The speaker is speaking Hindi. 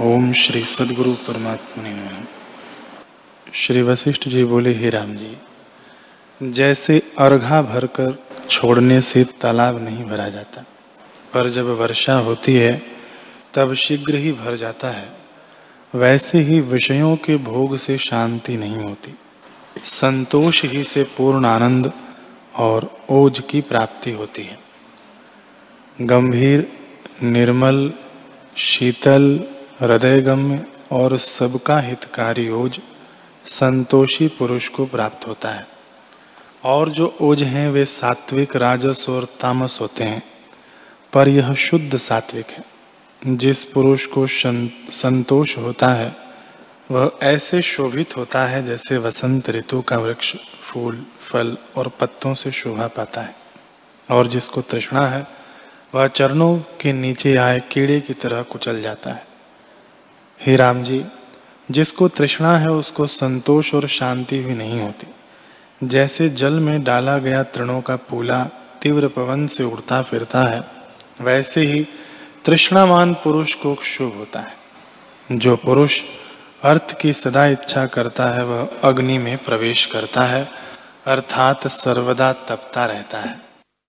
ओम श्री सदगुरु परमात्मा ने श्री वशिष्ठ जी बोले, हे राम जी, जैसे अर्घा भरकर छोड़ने से तालाब नहीं भरा जाता, पर जब वर्षा होती है, तब शीघ्र ही भर जाता है। वैसे ही विषयों के भोग से शांति नहीं होती। संतोष ही से पूर्ण आनंद और ओज की प्राप्ति होती है। गंभीर, निर्मल, शीतल हृदयगम्य और सबका हितकारी ओज संतोषी पुरुष को प्राप्त होता है। और जो ओज हैं, वे सात्विक, राजस और तामस होते हैं। पर यह शुद्ध सात्विक है। जिस पुरुष को संतोष होता है, वह ऐसे शोभित होता है जैसे वसंत ऋतु का वृक्ष, फूल, फल और पत्तों से शोभा पाता है। और जिसको तृष्णा है, वह चरणों के नीचे आए कीड़े की तरह कुचल जाता है। हे राम जी, जिसको तृष्णा है उसको संतोष और शांति भी नहीं होती। जैसे जल में डाला गया तृणों का पूला तीव्र पवन से उड़ता फिरता है, वैसे ही तृष्णावान पुरुष को शुभ होता है। जो पुरुष अर्थ की सदा इच्छा करता है, वह अग्नि में प्रवेश करता है, अर्थात सर्वदा तपता रहता है।